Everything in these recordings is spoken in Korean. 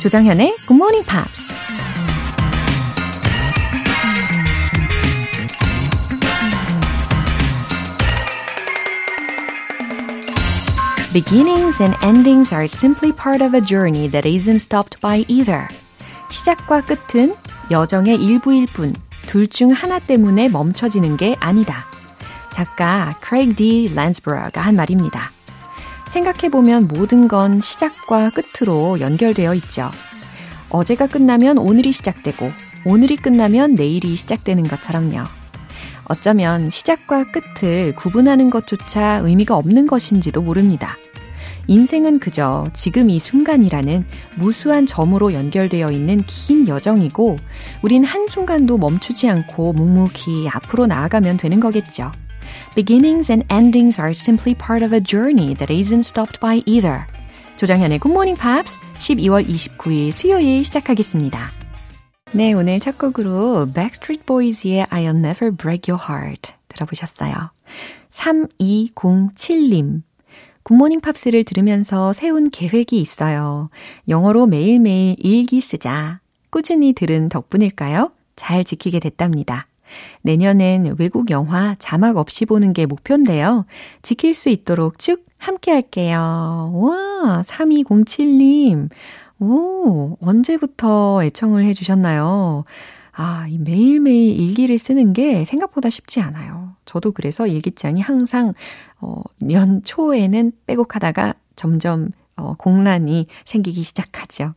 조정현의 Good Morning Pops. Beginnings and endings are simply part of a journey that isn't stopped by either. 시작과 끝은 여정의 일부일 뿐, 둘 중 하나 때문에 멈춰지는 게 아니다. 작가 크레이그 D. 란스버러가 한 말입니다. 생각해보면 모든 건 시작과 끝으로 연결되어 있죠. 어제가 끝나면 오늘이 시작되고, 오늘이 끝나면 내일이 시작되는 것처럼요. 어쩌면 시작과 끝을 구분하는 것조차 의미가 없는 것인지도 모릅니다. 인생은 그저 지금 이 순간이라는 무수한 점으로 연결되어 있는 긴 여정이고, 우린 한순간도 멈추지 않고 묵묵히 앞으로 나아가면 되는 거겠죠. Beginnings and endings are simply part of a journey that isn't stopped by either. Good Morning Pops 12월 29일 수요일 시작하겠습니다. 네, 오늘 첫 곡으로 Backstreet Boys의 I'll Never Break Your Heart 들어보셨어요. 3207님. 굿모닝 팝스를 들으면서 세운 계획이 있어요. 영어로 매일매일 일기 쓰자. 꾸준히 들은 덕분일까요? 잘 지키게 됐답니다. 내년엔 외국 영화 자막 없이 보는 게 목표인데요. 지킬 수 있도록 쭉 함께 할게요. 와, 3207님. 오, 언제부터 애청을 해주셨나요? 아, 이 매일매일 일기를 쓰는 게 생각보다 쉽지 않아요. 저도 그래서 일기장이 항상, 어, 년 초에는 빼곡하다가 점점, 어, 공란이 생기기 시작하죠.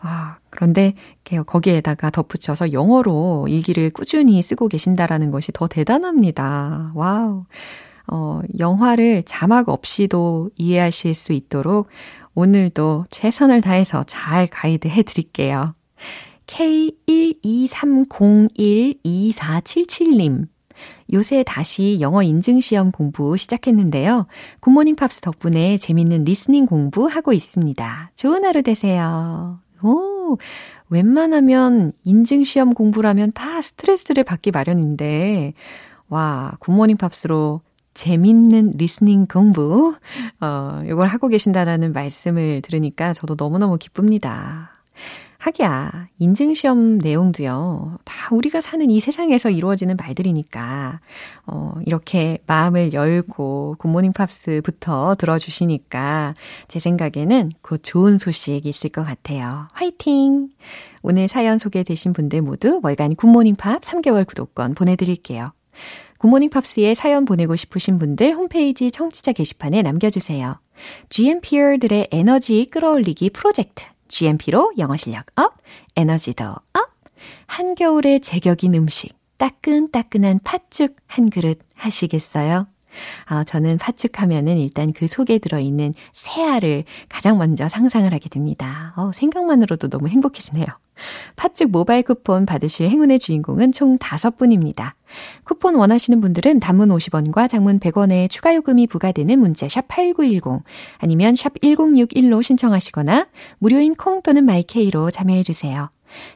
아, 그런데 거기에다가 덧붙여서 영어로 일기를 꾸준히 쓰고 계신다라는 것이 더 대단합니다. wow. 어, 영화를 자막 없이도 이해하실 수 있도록 오늘도 최선을 다해서 잘 가이드 해 드릴게요. K123012477님. 요새 다시 영어 인증시험 공부 시작했는데요. 굿모닝 팝스 덕분에 재밌는 listening 공부하고 있습니다. 좋은 하루 되세요. 오, 웬만하면 인증시험 공부라면 다 스트레스를 받기 마련인데, 와, 굿모닝 팝스로 재밌는 listening 공부, 어, 이걸 하고 계신다라는 말씀을 들으니까 저도 너무너무 기쁩니다. 하기야, 인증시험 내용도요, 다 우리가 사는 이 세상에서 이루어지는 말들이니까, 어, 이렇게 마음을 열고 굿모닝 팝스부터 들어주시니까, 제 생각에는 곧 좋은 소식 있을 것 같아요. 화이팅! 오늘 사연 소개되신 분들 모두 월간 굿모닝 팝 3개월 구독권 보내드릴게요. 굿모닝 팝스에 사연 보내고 싶으신 분들 홈페이지 청취자 게시판에 남겨주세요. GMPer들의 에너지 끌어올리기 프로젝트. GMP로 영어 실력 up, 에너지도 up. 한겨울에 제격인 음식, 따끈따끈한 팥죽 한 그릇 하시겠어요? 아, 저는 팥죽 하면은 일단 그 속에 들어있는 새알을 가장 먼저 상상을 하게 됩니다. 어, 생각만으로도 너무 행복해지네요. 팥죽 모바일 쿠폰 받으실 행운의 주인공은 총 5분입니다. 쿠폰 원하시는 분들은 단문 50원과 장문 100원의 추가 요금이 부과되는 문자 샵 8910 아니면 샵 1061로 신청하시거나 무료인 콩 또는 마이케이로 참여해 주세요.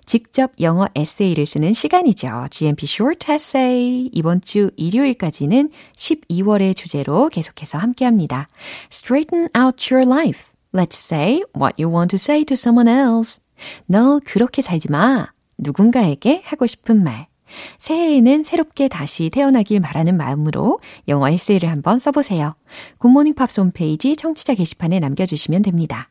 직접 영어 에세이를 쓰는 시간이죠. GMP Short Essay. 이번 주 일요일까지는 12월의 주제로 계속해서 함께 합니다. Straighten out your life. Let's say what you want to say to someone else. 너 그렇게 살지 마. 누군가에게 하고 싶은 말. 새해에는 새롭게 다시 태어나길 바라는 마음으로 영어 에세이를 한번 써보세요. 굿모닝 팝스 홈페이지 청취자 게시판에 남겨주시면 됩니다.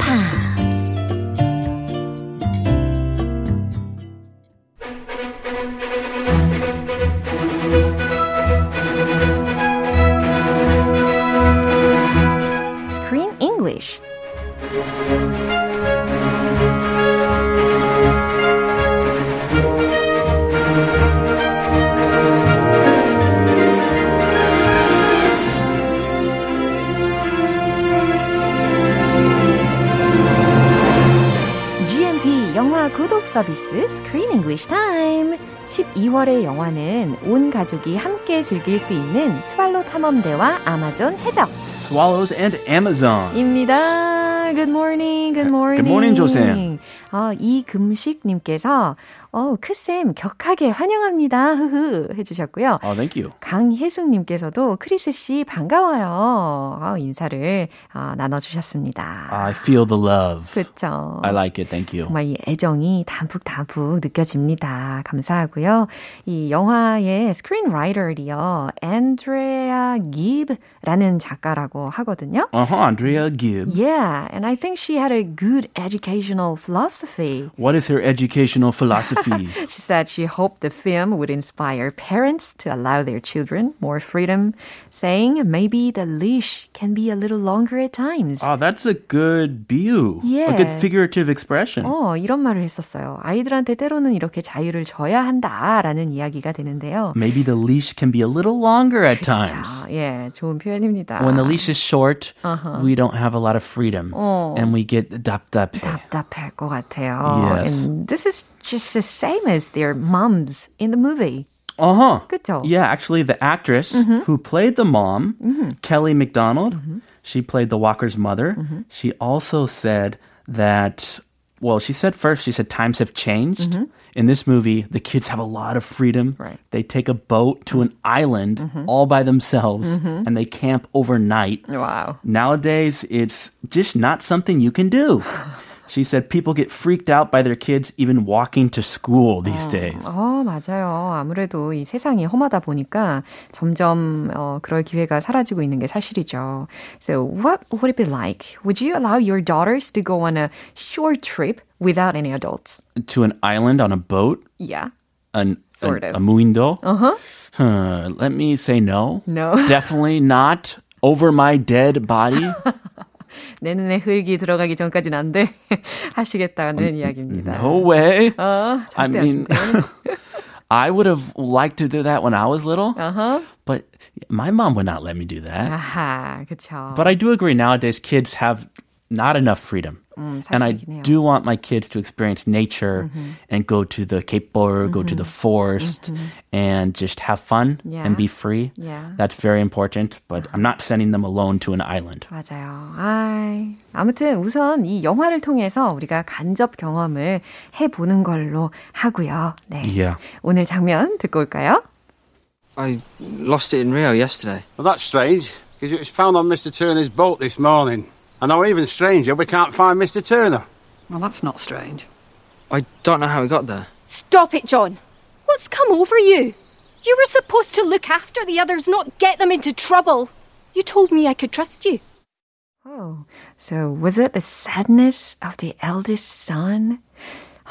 서비스 Screen English Time. 12월의 영화는 온 가족이 함께 즐길 수 있는 스왈로 탐험대와 아마존 해적 Swallows and Amazon. 입니다. Good morning, good morning. Good morning, 조쌤. 어, 이금식님께서 어, 크쌤 격하게 환영합니다. 흐흐 해주셨고요. Oh, thank you. 강혜숙님께서도 크리스 씨 반가워요. 어, 인사를 어, 나눠주셨습니다. I feel the love. 그렇죠. I like it. Thank you. 정말 이 애정이 담뿍담뿍 느껴집니다. 감사하고요. 이 영화의 스크린라이터이요. 앤드레아 기브라는 작가라고 하거든요. Uh-huh, Andrea Gibb. Yeah, and I think she had a good educational philosophy. What is her educational philosophy? She said she hoped the film would inspire parents to allow their children more freedom, saying maybe the leash can be a little longer at times. oh, that's a good view. A good Yeah. figurative expression. 어, 이런 말을 했었어요. 아이들한테 때로는 이렇게 자유를 줘야 한다라는 이야기가 되는데요. Maybe the leash can be a little longer at 자, times. 예, 좋은 표현입니다. When the leash is short, Uh-huh. we don't have a lot of freedom. 어. And we get 답답해. 답답할 것 같아요. Yes. And this is just the same as their moms in the movie. Uh huh. Yeah, actually, the actress mm-hmm. who played the mom, mm-hmm. Kelly McDonald, mm-hmm. she played the Walker's mother. Mm-hmm. She also said that, well, she said first, she said times have changed. Mm-hmm. In this movie, the kids have a lot of freedom. Right. They take a boat to an mm-hmm. island all by themselves and they camp overnight. Wow. Nowadays, it's just not something you can do. She said people get freaked out by their kids even walking to school these days. 어, 맞아요. 아무래도 이 세상이 험하다 보니까 점점 어, 그럴 기회가 사라지고 있는 게 사실이죠. So what would it be like? Would you allow your daughters to go on a short trip without any adults? To an island on a boat? Yeah. An, Sort an- of. a muindo? Uh-huh. Huh, let me say no. No. Definitely not over my dead body. 내 눈에 흙이 들어가기 전까지는 안 돼. 하시겠다는 이야기입니다. No way. 어, I mean. I would have liked to do that when I was little, Uh-huh. but my mom would not let me do that. 아하, 그쵸. But I do agree nowadays kids have not enough freedom. 음, and I 사실이긴 해요. do want my kids to experience nature Mm-hmm. and go to the Cape Boer, go to the forest, and just have fun Mm-hmm. Yeah. and be free. Yeah. That's very important, but I'm not sending them alone to an island. 맞아요. 아이, 아무튼 우선 이 영화를 통해서 우리가 간접 경험을 해보는 걸로 하고요. 네. Yeah. 오늘 장면 듣고 올까요? I lost it in Rio yesterday. Well, that's strange, because it was found on Mr. Turner's boat this morning. And now, even stranger, we can't find Mr. Turner. Well, that's not strange. I don't know how it got there. Stop it, John. What's come over you? You were supposed to look after the others, not get them into trouble. You told me I could trust you. Oh, so was it the sadness of the eldest son?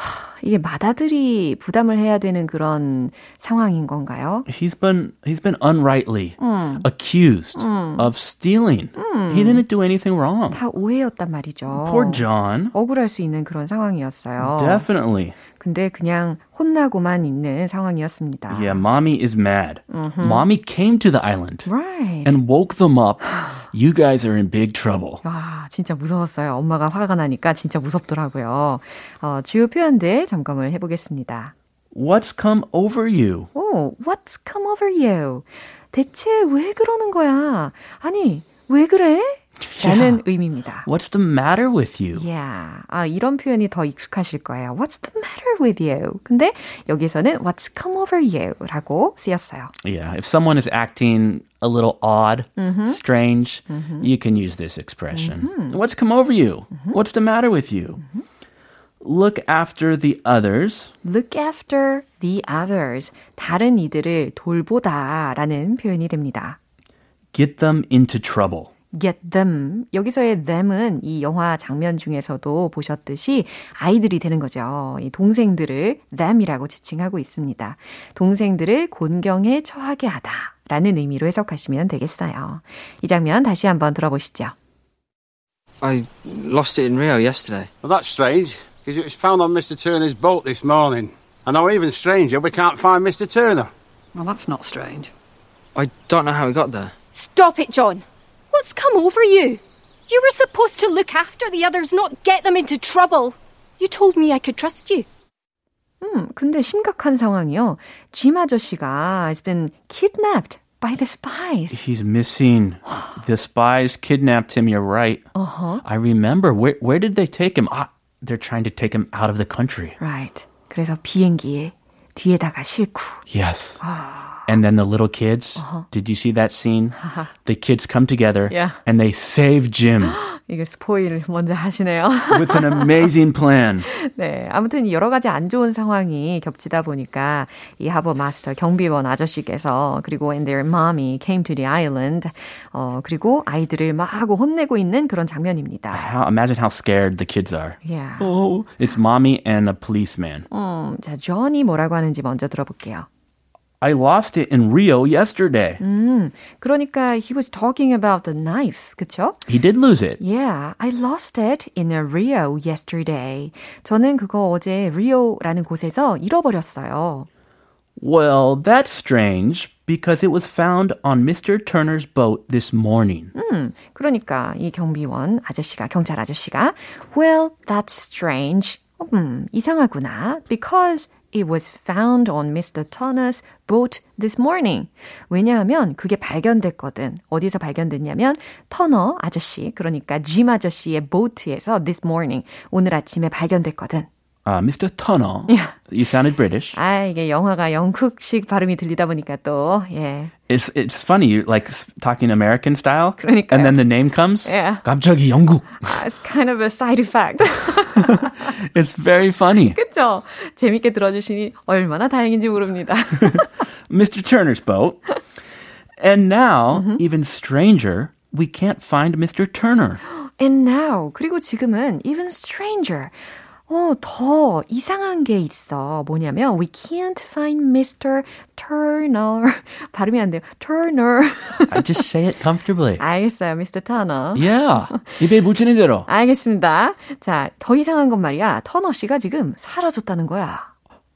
하, 이게 맏아들이 부담을 해야 되는 그런 상황인 건가요? He's been he's been unrightly Mm. accused of stealing. He didn't do anything wrong. 다 오해였단 말이죠. Poor John. 억울할 수 있는 그런 상황이었어요. Definitely. 근데 그냥 혼나고만 있는 상황이었습니다. Yeah, mommy is mad. Mommy came to the island Right. and woke them up. You guys are in big trouble. 와, 진짜 무서웠어요. 엄마가 화가 나니까 진짜 무섭더라고요. 어, 주요 표현들 점검을 해보겠습니다. What's come over you? 오, what's come over you? 대체 왜 그러는 거야? 아니, 왜 그래? 라는 의미입니다. What's the matter with you? Yeah. 아, 이런 표현이 더 익숙하실 거예요. What's the matter with you? 근데 여기서는 What's come over you? 라고 쓰였어요. Yeah, if someone is acting a little odd, strange, you can use this expression. What's come over you? What's the matter with you? Look after the others. Look after the others. 다른 이들을 돌보다 라는 표현이 됩니다. Get them into trouble. Get them. 여기서의 them은 이 영화 장면 중에서도 보셨듯이 아이들이 되는 거죠. 이 동생들을 them이라고 지칭하고 있습니다. 동생들을 곤경에 처하게 하다 라는 의미로 해석하시면 되겠어요. 이 장면 다시 한번 들어보시죠. I lost it in Rio yesterday. Well, that's strange, because it was found on Mr. Turner's boat this morning. And now, even stranger, we can't find Mr. Turner. Well, that's not strange. I don't know how it got there. Stop it, John. What's come over you? You were supposed to look after the others, not get them into trouble. You told me I could trust you. 음, 근데 심각한 상황이요. 짐 아저씨가 has been kidnapped by the spies. He's missing. the spies kidnapped him. You're right. Uh-huh. I remember. Where where did they take him? Ah, they're trying to take him out of the country. Right. 그래서 비행기에 뒤에다가 싣고. Yes. And then the little kids. Did you see that scene? the kids come together Yeah. and they save Jim 이게 스포일 먼저 하시네요. with an amazing plan. 네, 아무튼 여러 가지 안 좋은 상황이 겹치다 보니까 이 하버 마스터 경비원 아저씨께서 그리고 and their mommy came to the island 어 그리고 아이들을 막 하고 혼내고 있는 그런 장면입니다. How, imagine how scared the kids are. Yeah. Oh, it's mommy and a policeman. 음, 자, 존이 뭐라고 하는지 먼저 들어볼게요. I lost it in Rio yesterday. 음, 그러니까 he was talking about the knife, 그쵸? He did lose it. Yeah, I lost it in a Rio yesterday. 저는 그거 어제 리오라는 곳에서 잃어버렸어요. Well, that's strange because it was found on Mr. Turner's boat this morning. 음, 그러니까 이 경비원 아저씨가 경찰 아저씨가 Well, that's strange. 음, 이상하구나. Because it was found on Mr. Turner's boat this morning. 왜냐하면 그게 발견됐거든. 어디서 발견됐냐면 터너 아저씨, 그러니까 짐 아저씨의 보트에서 this morning, 오늘 아침에 발견됐거든. Uh, Mr. Turner, Yeah. you sounded British. 아, 이게 영화가 영국식 발음이 들리다 보니까 또, 예. It's it's funny, you like s- talking American style, 그러니까요. and then the name comes. Yeah. 갑자기 영국. 아, It's kind of a side effect. It's very funny. 그쵸? 재밌게 들어주시니 얼마나 다행인지 모릅니다. Mr. Turner's boat. And now, even stranger, we can't find Mr. Turner. And now, 그리고 지금은 even stranger. 어, 더 이상한 게 있어. 뭐냐면, we can't find Mr. Turner. 발음이 안 돼요. Turner. I just say it comfortably. 알겠어요, Mr. Turner. Yeah. 입에 붙이는 대로. 알겠습니다. 자, 더 이상한 건 말이야. 터너 씨가 지금 사라졌다는 거야.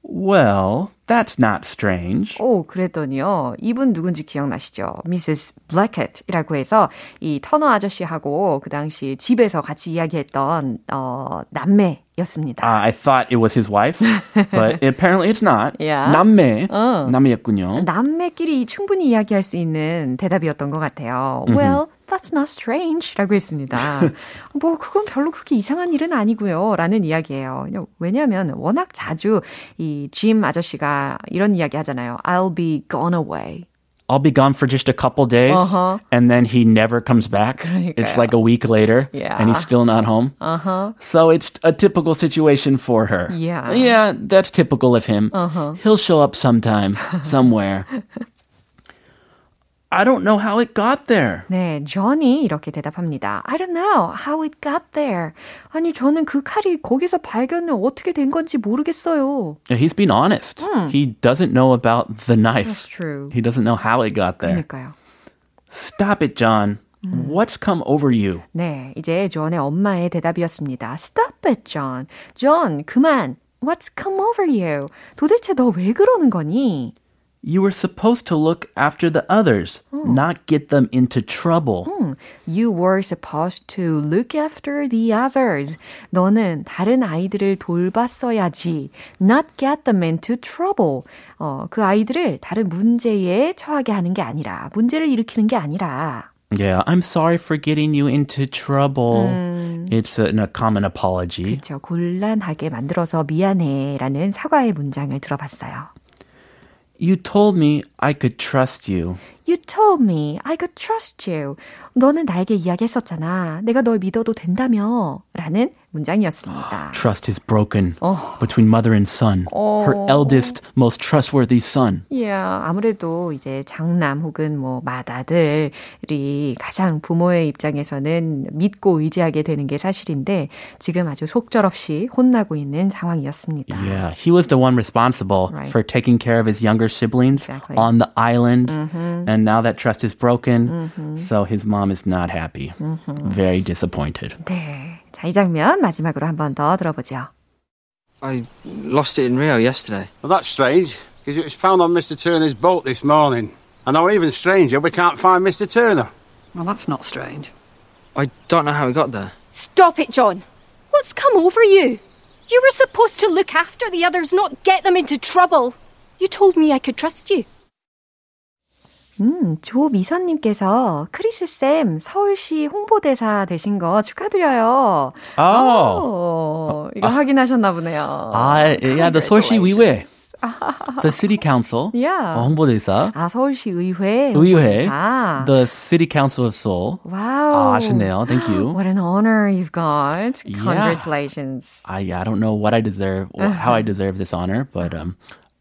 Well, that's not strange. 오, 그랬더니요. 이분 누군지 기억나시죠? Mrs. Blackett이라고 해서 이 터너 아저씨하고 그 당시 집에서 같이 이야기했던 어, 남매 였습니다. Uh, I thought it was his wife, but apparently it's not. Yeah. 남매. 어. 남매였군요. 남매끼리 충분히 이야기할 수 있는 대답이었던 것 같아요. Well, that's not strange. 라고 했습니다. 뭐, 그건 별로 그렇게 이상한 일은 아니고요. 라는 이야기예요. 왜냐하면 워낙 자주 이 짐 아저씨가 이런 이야기 하잖아요. I'll be gone away. I'll be gone for just a couple days, Uh-huh. and then he never comes back. It's 그러니까요. like a week later, Yeah. and he's still not home. Uh-huh. So it's a typical situation for her. Yeah. Yeah, that's typical of him. He'll show up sometime, somewhere. I don't know how it got there. 네, 존이 이렇게 대답합니다. I don't know how it got there. 아니, 저는 그 칼이 거기서 발견을 어떻게 된 건지 모르겠어요. He's been honest. He doesn't know about the knife. That's true. He doesn't know how it got there. 그러니까요. Stop it, John. What's come over you? 네, 이제 존의 엄마의 대답이었습니다. Stop it, John. John, 그만. What's come over you? 도대체 너 왜 그러는 거니? You were supposed to look after the others, not get them into trouble. You were supposed to look after the others. 너는 다른 아이들을 돌봤어야지. Not get them into trouble. 어, 그 아이들을 다른 문제에 처하게 하는 게 아니라, 문제를 일으키는 게 아니라. Yeah, I'm sorry for getting you into trouble. It's a, a common apology. 그렇죠. 곤란하게 만들어서 미안해라는 사과의 문장을 들어봤어요. You told me I could trust you. You told me I could trust you. 너는 나에게 이야기했었잖아. 내가 널 믿어도 된다며. 라는 문장이었습니다. Trust is broken Oh. between mother and son. Her eldest, most trustworthy son. Yeah, 아무래도 이제 장남 혹은 뭐 맏아들이 가장 부모의 입장에서는 믿고 의지하게 되는 게 사실인데 지금 아주 속절없이 혼나고 있는 상황이었습니다. Yeah, he was the one responsible Right. for taking care of his younger siblings Exactly. on the island. And now that trust is broken, so his mom is not happy. Very disappointed. 네. 자, 이 장면 마지막으로 한 번 더 들어보죠. I lost it in Rio yesterday. Well, that's strange, because it was found on Mr. Turner's boat this morning. And now, even stranger, we can't find Mr. Turner. Well, that's not strange. I don't know how he got there. Stop it, John. What's come over you? You were supposed to look after the others, not get them into trouble. You told me I could trust you. 음, 조미선님께서 크리스쌤 서울시 홍보대사 되신 거 축하드려요. Oh. 오, 이거 확인하셨나 보네요. 아, yeah, the 서울시 의회. The city council. Yeah. 어, 홍보대사. 아, 서울시 의회. 의회. 홍보대사. The city council of Seoul. 와우. 아, 아쉽네요. Thank you. What an honor you've got. Yeah. Congratulations. I, I don't know what I deserve, or how I deserve this honor, but um,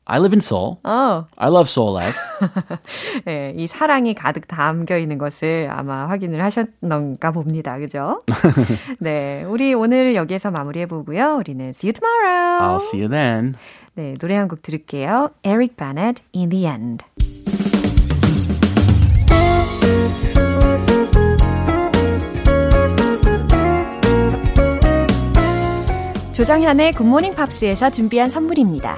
I live in Seoul. 어. I love Seoul life. 네, 이 사랑이 가득 담겨 있는 것을 아마 확인을 하셨는가 봅니다. 그죠? 네, 우리 오늘 여기에서 마무리해 보고요. 우리는 see you tomorrow. I'll see you then. 네, 노래 한 곡 들을게요. Eric Benét, In the End. 조정현의 굿모닝 팝스에서 준비한 선물입니다.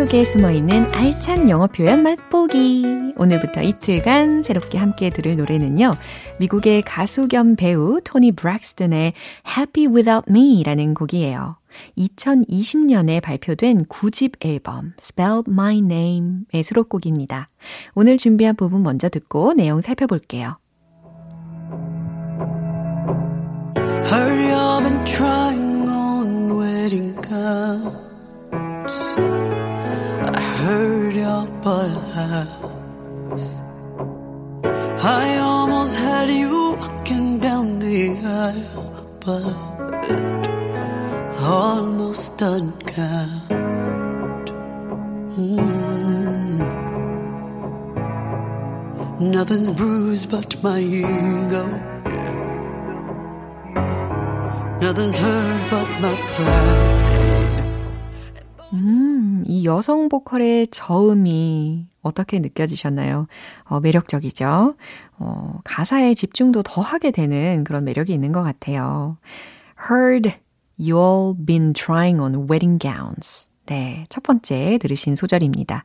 속에 숨어 있는 알찬 영어 표현 맛보기. 오늘부터 이틀간 새롭게 함께 들을 노래는요. 미국의 가수 겸 배우 토니 브렉스턴의 Happy Without Me라는 곡이에요. 2020년에 발표된 9집 앨범 Spell My Name의 수록곡입니다. 오늘 준비한 부분 먼저 듣고 내용 살펴볼게요. Hurry up and trying on wedding gowns. Heard your house. I almost had you walking down the aisle, but almost done count. Mm. Nothing's bruised but my ego. Nothing's hurt but my pride. 음, 이 여성 보컬의 저음이 어떻게 느껴지셨나요? 어, 매력적이죠? 어, 가사에 집중도 더 하게 되는 그런 매력이 있는 것 같아요. Heard you all been trying on wedding gowns. 네, 첫 번째 들으신 소절입니다.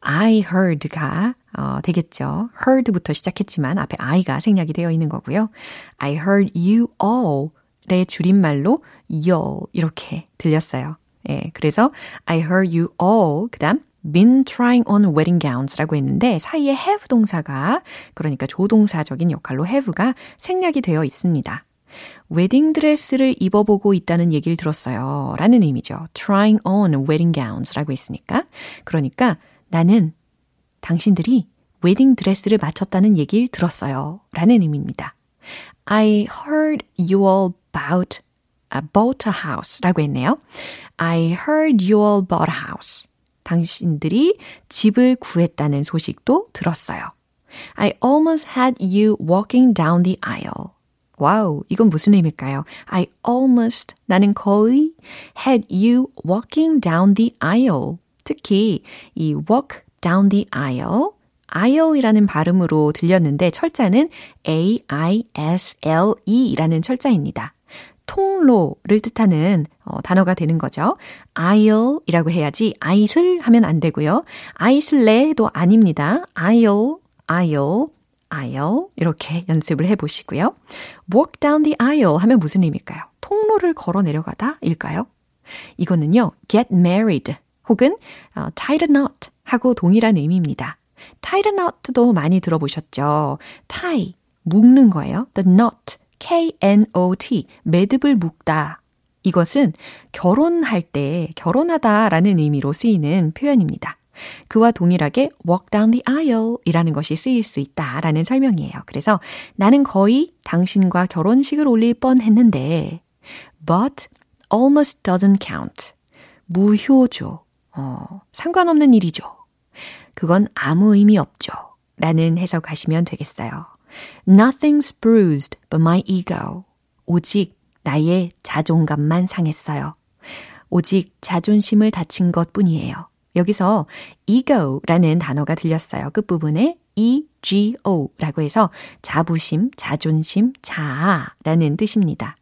I heard가 어, 되겠죠. heard부터 시작했지만 앞에 I가 생략이 되어 있는 거고요. I heard you all의 줄임말로 y'all 이렇게 들렸어요. 예, 그래서 I heard you all 그다음 been trying on wedding gowns라고 했는데 사이에 have 동사가 그러니까 조동사적인 역할로 have가 생략이 되어 있습니다. 웨딩 드레스를 입어보고 있다는 얘기를 들었어요. 라는 의미죠. trying on wedding gowns라고 했으니까. 그러니까 나는 당신들이 웨딩 드레스를 맞췄다는 얘기를 들었어요. 라는 의미입니다. I heard you all about bought a house 라고 했네요. I heard you all bought a house. 당신들이 집을 구했다는 소식도 들었어요. I almost had you walking down the aisle. 와우, 이건 무슨 의미일까요? I almost, 나는 거의 had you walking down the aisle. 특히 이 walk down the aisle, aisle이라는 발음으로 들렸는데 철자는 A-I-S-L-E라는 철자입니다. 통로를 뜻하는 어, 단어가 되는 거죠. aisle이라고 해야지 아이슬 하면 안 되고요. 아이슬레도 아닙니다. aisle, aisle, aisle 이렇게 연습을 해보시고요. walk down the aisle 하면 무슨 의미일까요? 통로를 걸어 내려가다 일까요? 이거는요, get married 혹은 어, tie a knot 하고 동일한 의미입니다. tie a knot도 많이 들어보셨죠? tie, 묶는 거예요. the knot, K-N-O-T, 매듭을 묶다. 이것은 결혼할 때, 결혼하다 라는 의미로 쓰이는 표현입니다. 그와 동일하게 walk down the aisle 이라는 것이 쓰일 수 있다 라는 설명이에요. 그래서 나는 거의 당신과 결혼식을 올릴 뻔 했는데, but almost doesn't count. 무효죠. 어, 상관없는 일이죠. 그건 아무 의미 없죠. 라는 해석하시면 되겠어요. Nothing's bruised but my ego. 오직 나의 자존감만 상했어요. 오직 자존심을 다친 것 뿐이에요. 여기서 ego라는 단어가 들렸어요. 끝부분에 ego 라고 해서 자부심, 자존심, 자아라는 뜻입니다.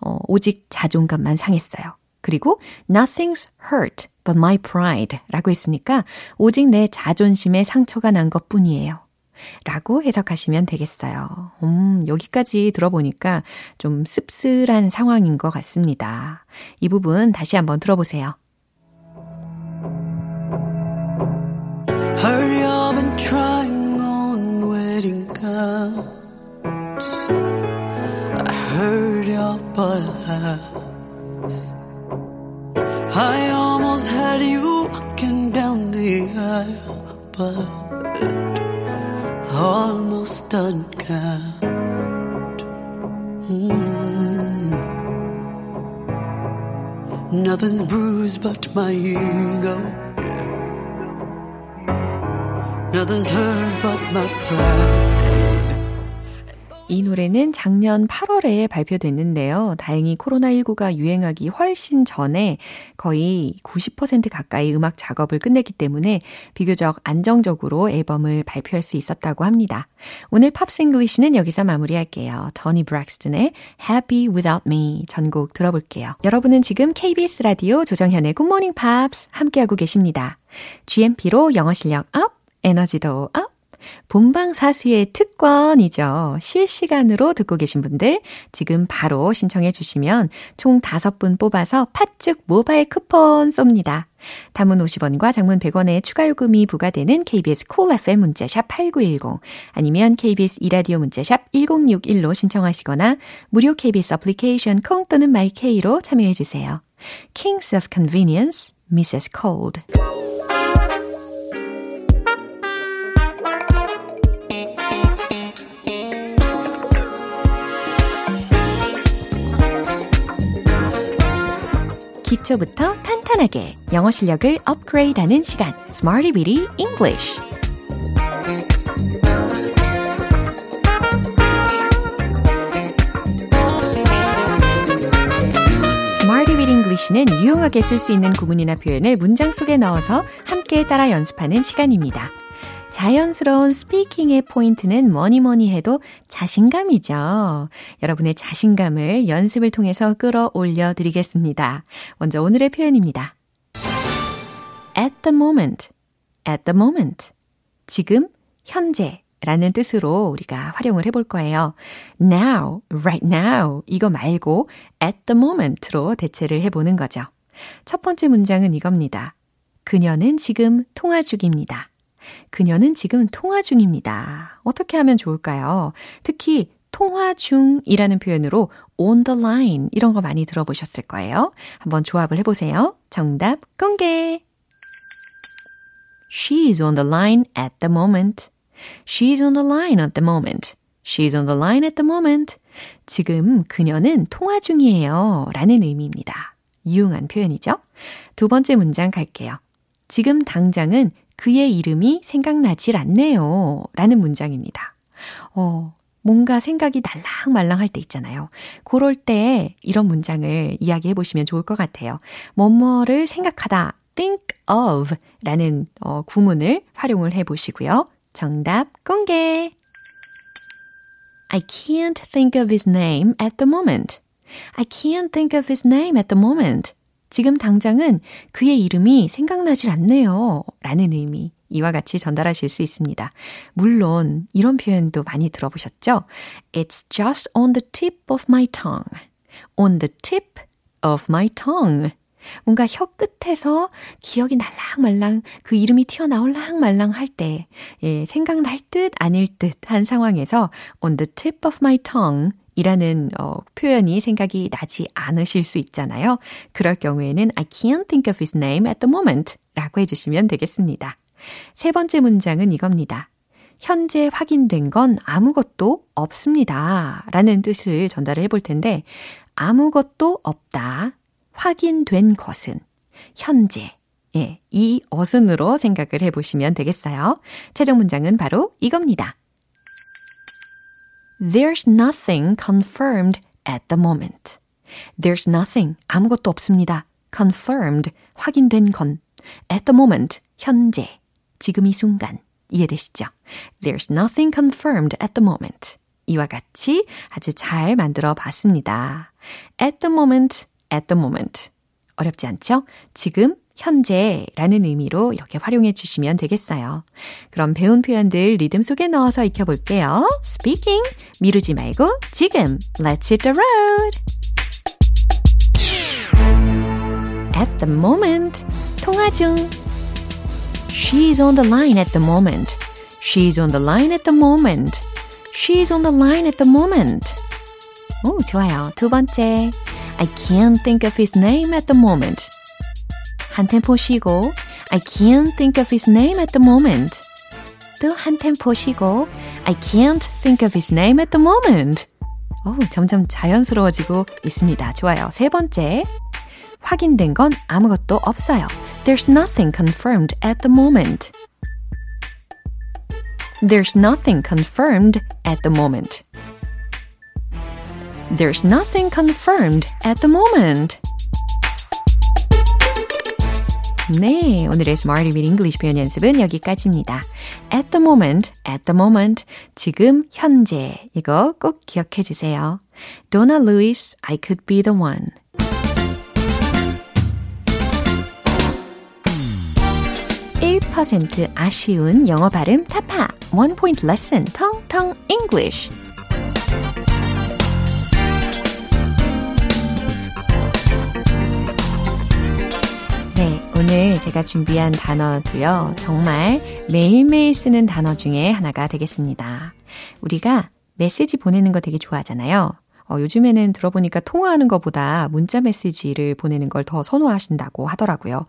어, 오직 자존감만 상했어요. 그리고 nothing's hurt but my pride 라고 했으니까 오직 내 자존심에 상처가 난 것 뿐이에요. 라고 해석하시면 되겠어요. 음, 여기까지 들어보니까 좀 씁쓸한 상황인 것 같습니다. 이 부분 다시 한번 들어보세요. Hurry up and trying on wedding gowns. I heard your lies. I almost had you walking down the aisle, but almost uncount. Mm. Nothing's bruised but my ego. Nothing's hurt but my pride. 이 노래는 작년 8월에 발표됐는데요. 다행히 코로나19가 유행하기 훨씬 전에 거의 90% 가까이 음악 작업을 끝냈기 때문에 비교적 안정적으로 앨범을 발표할 수 있었다고 합니다. 오늘 Pops English는 여기서 마무리할게요. 토니 브렉스턴의 Happy Without Me 전곡 들어볼게요. 여러분은 지금 KBS 라디오 조정현의 Morning Pops 함께하고 계십니다. GMP로 영어 실력 up, 에너지도 up, 본방사수의 특권이죠. 실시간으로 듣고 계신 분들 지금 바로 신청해 주시면 총 5분 뽑아서 팥죽 모바일 쿠폰 쏩니다. 단문 50원과 장문 100원의 추가 요금이 부과되는 KBS cool FM 문자샵 8910 아니면 KBS 2라디오 문자샵 1061로 신청하시거나 무료 KBS 애플리케이션 콩 또는 마이케이로 참여해 주세요. Kings of Convenience, Mrs. Cold. 기초부터 탄탄하게 영어 실력을 업그레이드하는 시간, Smarty Bitty English. English는 유용하게 쓸 수 있는 구문이나 표현을 문장 속에 넣어서 함께 따라 연습하는 시간입니다. 자연스러운 스피킹의 포인트는 뭐니 뭐니 해도 자신감이죠. 여러분의 자신감을 연습을 통해서 끌어올려 드리겠습니다. 먼저 오늘의 표현입니다. at the moment, at the moment. 지금, 현재. 라는 뜻으로 우리가 활용을 해볼 거예요. now, right now. 이거 말고 at the moment로 대체를 해보는 거죠. 첫 번째 문장은 이겁니다. 그녀는 지금 통화 중입니다. 그녀는 지금 통화 중입니다. 어떻게 하면 좋을까요? 특히 통화 중이라는 표현으로 on the line 이런 거 많이 들어보셨을 거예요. 한번 조합을 해보세요. 정답 공개! She's on the line at the moment. She's on the line at the moment. She's on the line at the moment. 지금 그녀는 통화 중이에요. 라는 의미입니다. 유용한 표현이죠? 두 번째 문장 갈게요. 지금 당장은 그의 이름이 생각나질 않네요. 라는 문장입니다. 어, 뭔가 생각이 날랑말랑할 때 있잖아요. 그럴 때 이런 문장을 이야기해 보시면 좋을 것 같아요. 뭐뭐를 생각하다, think of 라는 어, 구문을 활용을 해 보시고요. 정답 공개! I can't think of his name at the moment. I can't think of his name at the moment. 지금 당장은 그의 이름이 생각나질 않네요. 라는 의미. 이와 같이 전달하실 수 있습니다. 물론 이런 표현도 많이 들어보셨죠? It's just on the tip of my tongue. On the tip of my tongue. 뭔가 혀 끝에서 기억이 날랑말랑 그 이름이 튀어나올랑 말랑 할 때, 예, 생각날 듯 아닐 듯 한 상황에서 on the tip of my tongue 이라는 어, 표현이 생각이 나지 않으실 수 있잖아요. 그럴 경우에는 I can't think of his name at the moment 라고 해주시면 되겠습니다. 세 번째 문장은 이겁니다. 현재 확인된 건 아무것도 없습니다. 라는 뜻을 전달을 해볼 텐데, 아무것도 없다. 확인된 것은 현재 예, 이 어순으로 생각을 해보시면 되겠어요. 최종 문장은 바로 이겁니다. There's nothing confirmed at the moment. There's nothing, 아무것도 없습니다. confirmed, 확인된 건. at the moment, 현재, 지금 이 순간. 이해되시죠? There's nothing confirmed at the moment. 이와 같이 아주 잘 만들어 봤습니다. at the moment, at the moment. 어렵지 않죠? 지금, 현재라는 의미로 이렇게 활용해 주시면 되겠어요. 그럼 배운 표현들 리듬 속에 넣어서 익혀볼게요. Speaking, 미루지 말고 지금, let's hit the road! At the moment, 통화 중. She's on the line at the moment. She's on the line at the moment. She's on the line at the moment. 오, 좋아요. 두 번째. I can't think of his name at the moment. 한 템포 쉬고 I can't think of his name at the moment. 또 한 템포 쉬고 I can't think of his name at the moment. 오, 점점 자연스러워지고 있습니다. 좋아요. 세 번째. 확인된 건 아무것도 없어요. There's nothing confirmed at the moment. There's nothing confirmed at the moment. There's nothing confirmed at the moment. 네, 오늘의 Smarty with English 표현 연습은 여기까지입니다. At the moment, at the moment, 지금, 현재 이거 꼭 기억해 주세요. Donna Lewis, I could be the one. 1% 아쉬운 영어 발음 타파 One Point Lesson 텅텅 English 네, 오늘 제가 준비한 단어도요, 정말 매일매일 쓰는 단어 중에 하나가 되겠습니다. 우리가 메시지 보내는 거 되게 좋아하잖아요. 어, 요즘에는 들어보니까 통화하는 것보다 문자 메시지를 보내는 걸 더 선호하신다고 하더라고요.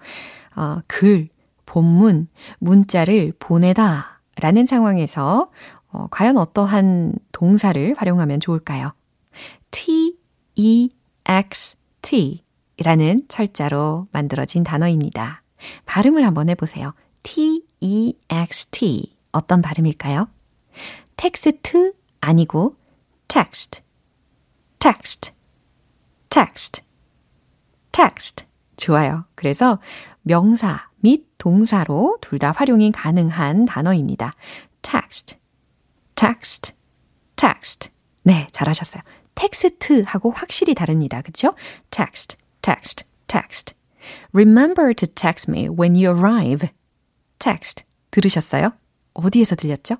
어, 글, 본문, 문자를 보내다 라는 상황에서 어, 과연 어떠한 동사를 활용하면 좋을까요? T, E, X, T 라는 철자로 만들어진 단어입니다. 발음을 한번 해보세요. T, E. 어떤 발음일까요? 텍스트 아니고 text, text, text, text. 좋아요. 그래서 명사 및 동사로 둘 다 활용이 가능한 단어입니다. text, text, text. 네, 잘하셨어요. 텍스트하고 확실히 다릅니다. 그쵸? text, text, text. Remember to text me when you arrive. text. 들으셨어요? 어디에서 들렸죠?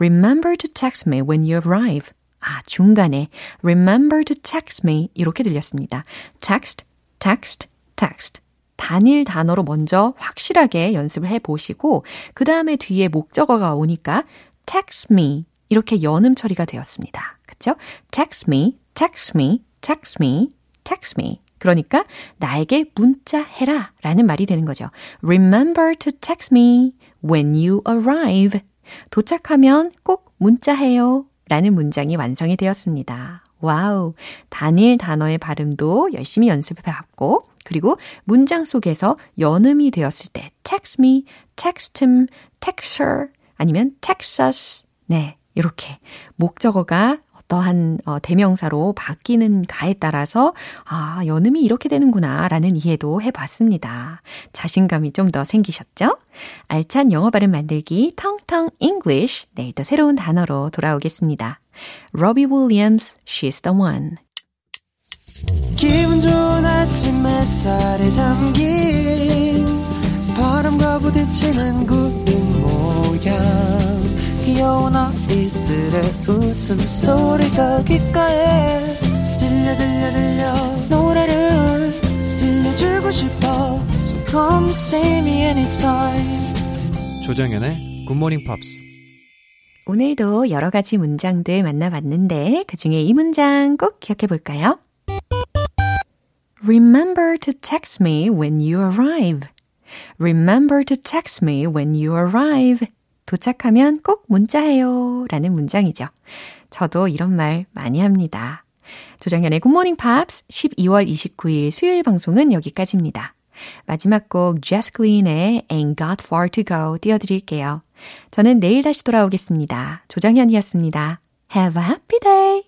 Remember to text me when you arrive. 아, 중간에 remember to text me 이렇게 들렸습니다. text, text, text. 단일 단어로 먼저 확실하게 연습을 해 보시고 그 다음에 뒤에 목적어가 오니까 text me 이렇게 연음 처리가 되었습니다. 그쵸? text me, text me, text me, text me. 그러니까 나에게 문자해라 라는 말이 되는 거죠. Remember to text me when you arrive. 도착하면 꼭 문자해요 라는 문장이 완성이 되었습니다. wow. 단일 단어의 발음도 열심히 연습해 봤고, 그리고 문장 속에서 연음이 되었을 때 text me, text him, text her 아니면 text us. 네. 이렇게 목적어가 어떠한 어, 대명사로 바뀌는 가에 따라서 아, 연음이 이렇게 되는구나라는 이해도 해 봤습니다. 자신감이 좀 더 생기셨죠? 알찬 영어 발음 만들기 텅텅 English 내일도 새로운 단어로 돌아오겠습니다. 로비 윌리엄스 She's the one. 웃음소리가 귓가에 들려 들려 들려 노래를 들려주고 싶어 So come see me anytime 조정연의 굿모닝 팝스 오늘도 여러 가지 문장들 만나봤는데 그 중에 이 문장 꼭 기억해 볼까요? Remember to text me when you arrive. Remember to text me when you arrive. 도착하면 꼭 문자해요. 라는 문장이죠. 저도 이런 말 많이 합니다. 조정현의 굿모닝 팝스 12월 29일 수요일 방송은 여기까지입니다. 마지막 곡 Glyn의 Ain't Got Far to Go 띄워드릴게요. 저는 내일 다시 돌아오겠습니다. 조정현이었습니다. Have a happy day!